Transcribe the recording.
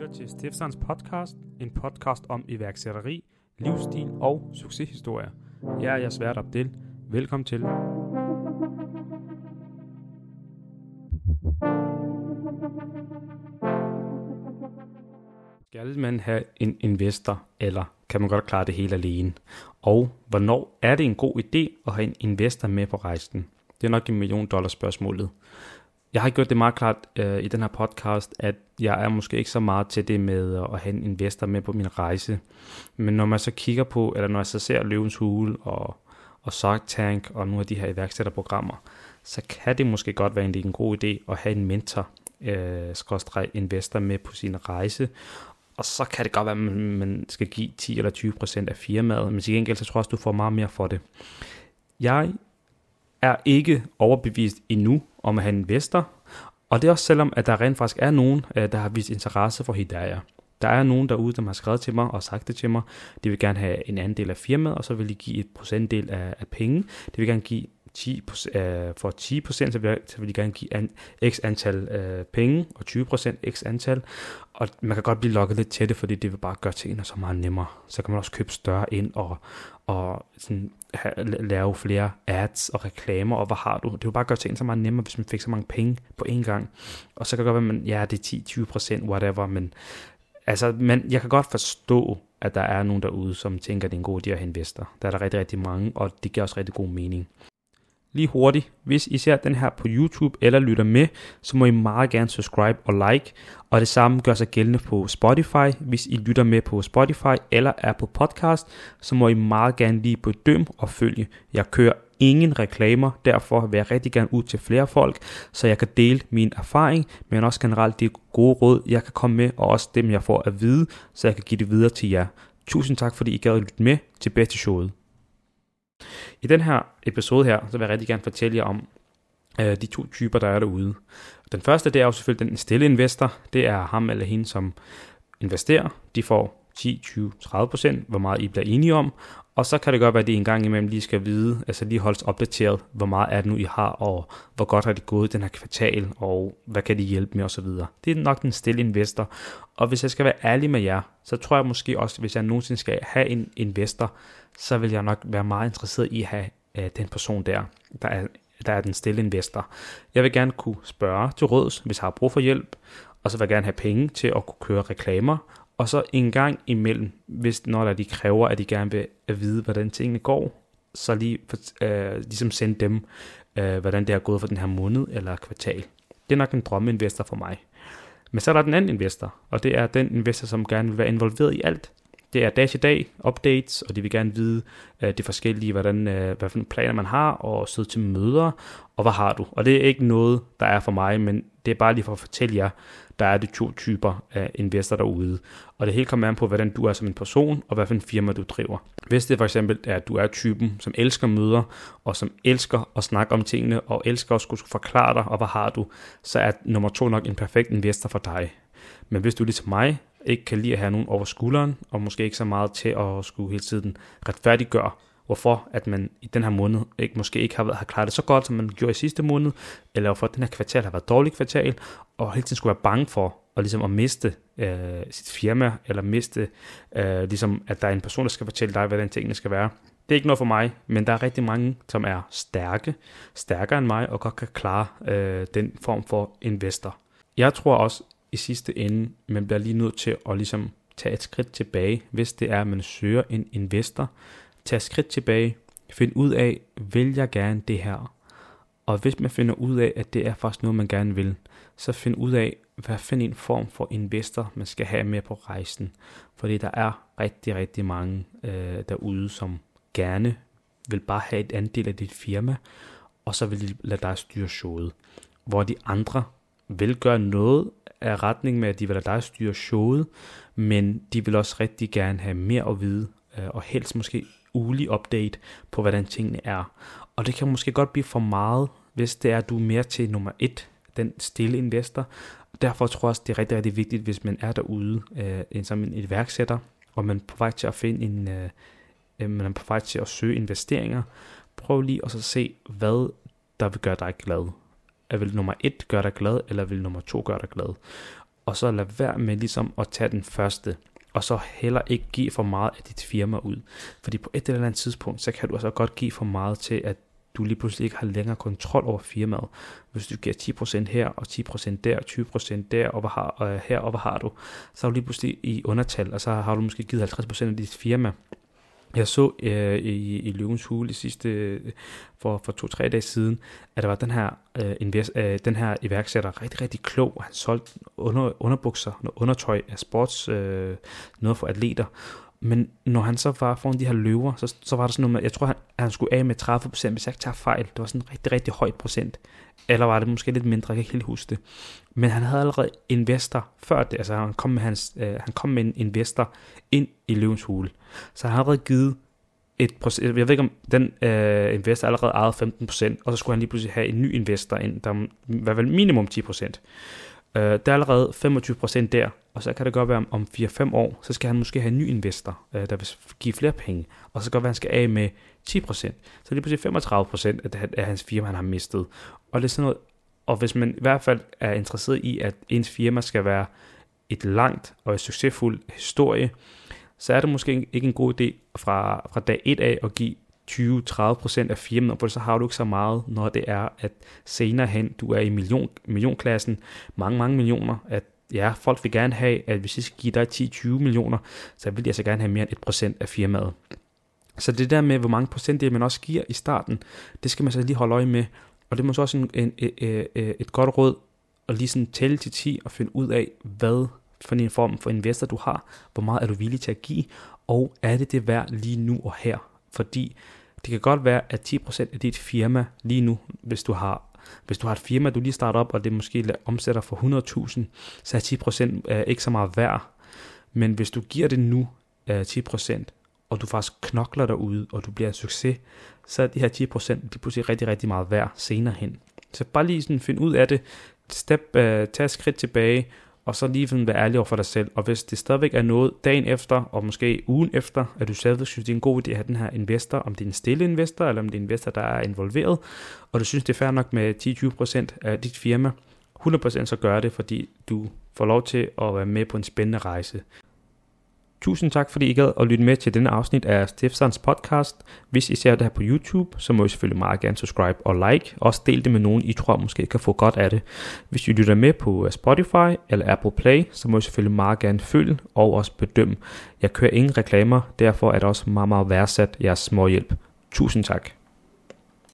lytter til Stifters podcast, en podcast om iværksætteri, livsstil og succeshistorier. Jeg er jeres vært Abdel. Velkommen til. Skal man have en investor, eller kan man godt klare det hele alene? Og hvornår er det en god idé at have en investor med på rejsen? Det er nok en million dollars spørgsmålet. Jeg har gjort det meget klart øh, i den her podcast, at jeg er måske ikke så meget til det med at have en investor med på min rejse. Men når man så kigger på, eller når jeg så ser Løvens Hule og, og Shark Tank og nogle af de her iværksætterprogrammer, så kan det måske godt være en, en god idé at have en mentor, øh, investor med på sin rejse. Og så kan det godt være, at man, man skal give 10 eller 20 procent af firmaet, men til gengæld så tror jeg også, du får meget mere for det. Jeg er ikke overbevist endnu om at han en og det er også selvom, at der rent faktisk er nogen, øh, der har vist interesse for Hidaya. Der er nogen derude, der har skrevet til mig og sagt det til mig. De vil gerne have en anden del af firmaet, og så vil de give et procentdel af, af penge. De vil gerne give 10, øh, for 10 procent, så vil, så vil de gerne give an, x antal øh, penge, og 20 procent x antal. Og man kan godt blive lukket lidt til det, fordi det vil bare gøre tingene så meget nemmere. Så kan man også købe større ind og, og sådan, lave flere ads og reklamer, og hvad har du? Det vil bare gøre tingene så meget nemmere, hvis man fik så mange penge på én gang. Og så kan det godt være, at man, ja, det er 10-20%, whatever, men altså, men jeg kan godt forstå, at der er nogen derude, som tænker, at det er en god idé at have investor. Der er der rigtig, rigtig mange, og det giver også rigtig god mening. Lige hurtigt, hvis I ser den her på YouTube eller lytter med, så må I meget gerne subscribe og like, og det samme gør sig gældende på Spotify. Hvis I lytter med på Spotify eller er på podcast, så må I meget gerne lige bedømme og følge. Jeg kører ingen reklamer, derfor vil jeg rigtig gerne ud til flere folk, så jeg kan dele min erfaring, men også generelt de gode råd, jeg kan komme med, og også dem, jeg får at vide, så jeg kan give det videre til jer. Tusind tak, fordi I gad at lytte med. Tilbage til showet. I den her episode her, så vil jeg rigtig gerne fortælle jer om øh, de to typer, der er derude. Den første, det er jo selvfølgelig den stille investor. Det er ham eller hende, som investerer. De får 10, 20, 30 procent, hvor meget I bliver enige om. Og så kan det godt være, at de en gang imellem lige skal vide, altså lige holdes opdateret, hvor meget er det nu, I har, og hvor godt har det gået den her kvartal, og hvad kan de hjælpe med osv. Det er nok den stille investor. Og hvis jeg skal være ærlig med jer, så tror jeg måske også, hvis jeg nogensinde skal have en investor, så vil jeg nok være meget interesseret i at have øh, den person der, der er, der er den stille investor. Jeg vil gerne kunne spørge til råds, hvis jeg har brug for hjælp, og så vil jeg gerne have penge til at kunne køre reklamer, og så en gang imellem, hvis når der de kræver, at de gerne vil at vide, hvordan tingene går, så lige øh, ligesom sende dem, øh, hvordan det er gået for den her måned eller kvartal. Det er nok en drømmeinvestor for mig. Men så er der den anden investor, og det er den investor, som gerne vil være involveret i alt. Det er dag til dag updates, og de vil gerne vide øh, det forskellige, hvordan, øh, hvad for planer man har, og sidde til møder, og hvad har du. Og det er ikke noget, der er for mig, men det er bare lige for at fortælle jer, der er de to typer af investorer derude. Og det hele kommer an på, hvordan du er som en person, og hvad for en firma du driver. Hvis det for eksempel er, at du er typen, som elsker møder, og som elsker at snakke om tingene, og elsker at skulle forklare dig, og hvad har du, så er nummer to nok en perfekt investor for dig. Men hvis du ligesom mig ikke kan lide at have nogen over skulderen, og måske ikke så meget til at skulle hele tiden retfærdiggøre, hvorfor at man i den her måned ikke, måske ikke har, været, har klaret det så godt, som man gjorde i sidste måned, eller hvorfor den her kvartal har været dårlig kvartal, og hele tiden skulle være bange for at, ligesom at miste øh, sit firma, eller miste, øh, ligesom at der er en person, der skal fortælle dig, hvordan tingene skal være. Det er ikke noget for mig, men der er rigtig mange, som er stærke, stærkere end mig, og godt kan klare øh, den form for investor. Jeg tror også i sidste ende, man bliver lige nødt til at ligesom tage et skridt tilbage, hvis det er, at man søger en investor, Tag et skridt tilbage. Find ud af, vil jeg gerne det her? Og hvis man finder ud af, at det er faktisk noget, man gerne vil, så find ud af, hvad for en form for investor, man skal have med på rejsen. Fordi der er rigtig, rigtig mange øh, derude, som gerne vil bare have et andel af dit firma, og så vil de lade dig styre showet. Hvor de andre vil gøre noget af retning med, at de vil lade dig styre showet, men de vil også rigtig gerne have mere at vide, øh, og helst måske ulig update på, hvordan tingene er. Og det kan måske godt blive for meget, hvis det er, at du er mere til nummer et, den stille investor. Derfor tror jeg også, det er rigtig, rigtig vigtigt, hvis man er derude øh, som en iværksætter, og man er på vej til at finde en, øh, øh, man er på vej til at søge investeringer. Prøv lige at så se, hvad der vil gøre dig glad at vil nummer et gøre dig glad, eller vil nummer to gøre dig glad? og så lad være med ligesom at tage den første og så heller ikke give for meget af dit firma ud. Fordi på et eller andet tidspunkt, så kan du altså godt give for meget til, at du lige pludselig ikke har længere kontrol over firmaet. Hvis du giver 10% her, og 10% der, 20% der, og hvad har, og her, og hvad har du, så er du lige pludselig i undertal, og så har du måske givet 50% af dit firma. Jeg så øh, i, i Løvens Hule i sidste, for, for to-tre dage siden, at der var den her, øh, invest, øh, den her iværksætter rigtig, rigtig klog. Han solgte under, underbukser, undertøj af sports, øh, noget for atleter. Men når han så var foran de her løver, så, så var der sådan noget med, jeg tror, han, han skulle af med 30 procent, hvis jeg ikke tager fejl. Det var sådan en rigtig, rigtig højt procent. Eller var det måske lidt mindre, jeg kan ikke helt huske det. Men han havde allerede investor før det, altså han kom med, hans, øh, han kom med en investor ind i løvens hule. Så han havde allerede givet et procent, jeg ved ikke om den øh, investor allerede ejede 15 procent, og så skulle han lige pludselig have en ny investor ind, der var vel minimum 10 procent. Øh, der er allerede 25 procent der, og så kan det godt være, om 4-5 år, så skal han måske have en ny investor, øh, der vil give flere penge, og så kan det godt være, at han skal af med 10%. Så lige pludselig 35% af hans firma, han har mistet. Og det er sådan noget, og hvis man i hvert fald er interesseret i, at ens firma skal være et langt og et succesfuldt historie, så er det måske ikke en god idé fra, fra dag 1 af at give 20-30% af firmaet, for så har du ikke så meget, når det er, at senere hen, du er i million, millionklassen, mange, mange millioner, at ja, folk vil gerne have, at hvis jeg skal give dig 10-20 millioner, så vil de altså gerne have mere end 1% af firmaet. Så det der med, hvor mange procent man også giver i starten, det skal man så lige holde øje med. Og det er måske også en, en, en, et godt råd at lige sådan tælle til 10 og finde ud af, hvad for en form for investor du har, hvor meget er du villig til at give, og er det det værd lige nu og her? Fordi det kan godt være, at 10% af dit firma lige nu, hvis du har hvis du har et firma, du lige starter op, og det måske omsætter for 100.000, så er 10% øh, ikke så meget værd. Men hvis du giver det nu øh, 10%, og du faktisk knokler derude, og du bliver en succes, så er de her 10% de pludselig rigtig, rigtig meget værd senere hen. Så bare lige sådan find ud af det, step, uh, tag et skridt tilbage, og så lige sådan være ærlig over for dig selv. Og hvis det stadigvæk er noget dagen efter, og måske ugen efter, at du stadigvæk synes, det er en god idé at have den her investor, om det er en stille investor, eller om det er en investor, der er involveret, og du synes, det er fair nok med 10-20% af dit firma, 100% så gør det, fordi du får lov til at være med på en spændende rejse. Tusind tak, fordi I gad at lytte med til denne afsnit af Stefsons podcast. Hvis I ser det her på YouTube, så må I selvfølgelig meget gerne subscribe og like. Også del det med nogen, I tror måske kan få godt af det. Hvis I lytter med på øh, Spotify eller Apple Play, så må I selvfølgelig meget gerne følge og også bedømme. Jeg kører ingen reklamer, derfor er det også meget, meget værdsat jeres små hjælp. Tusind tak.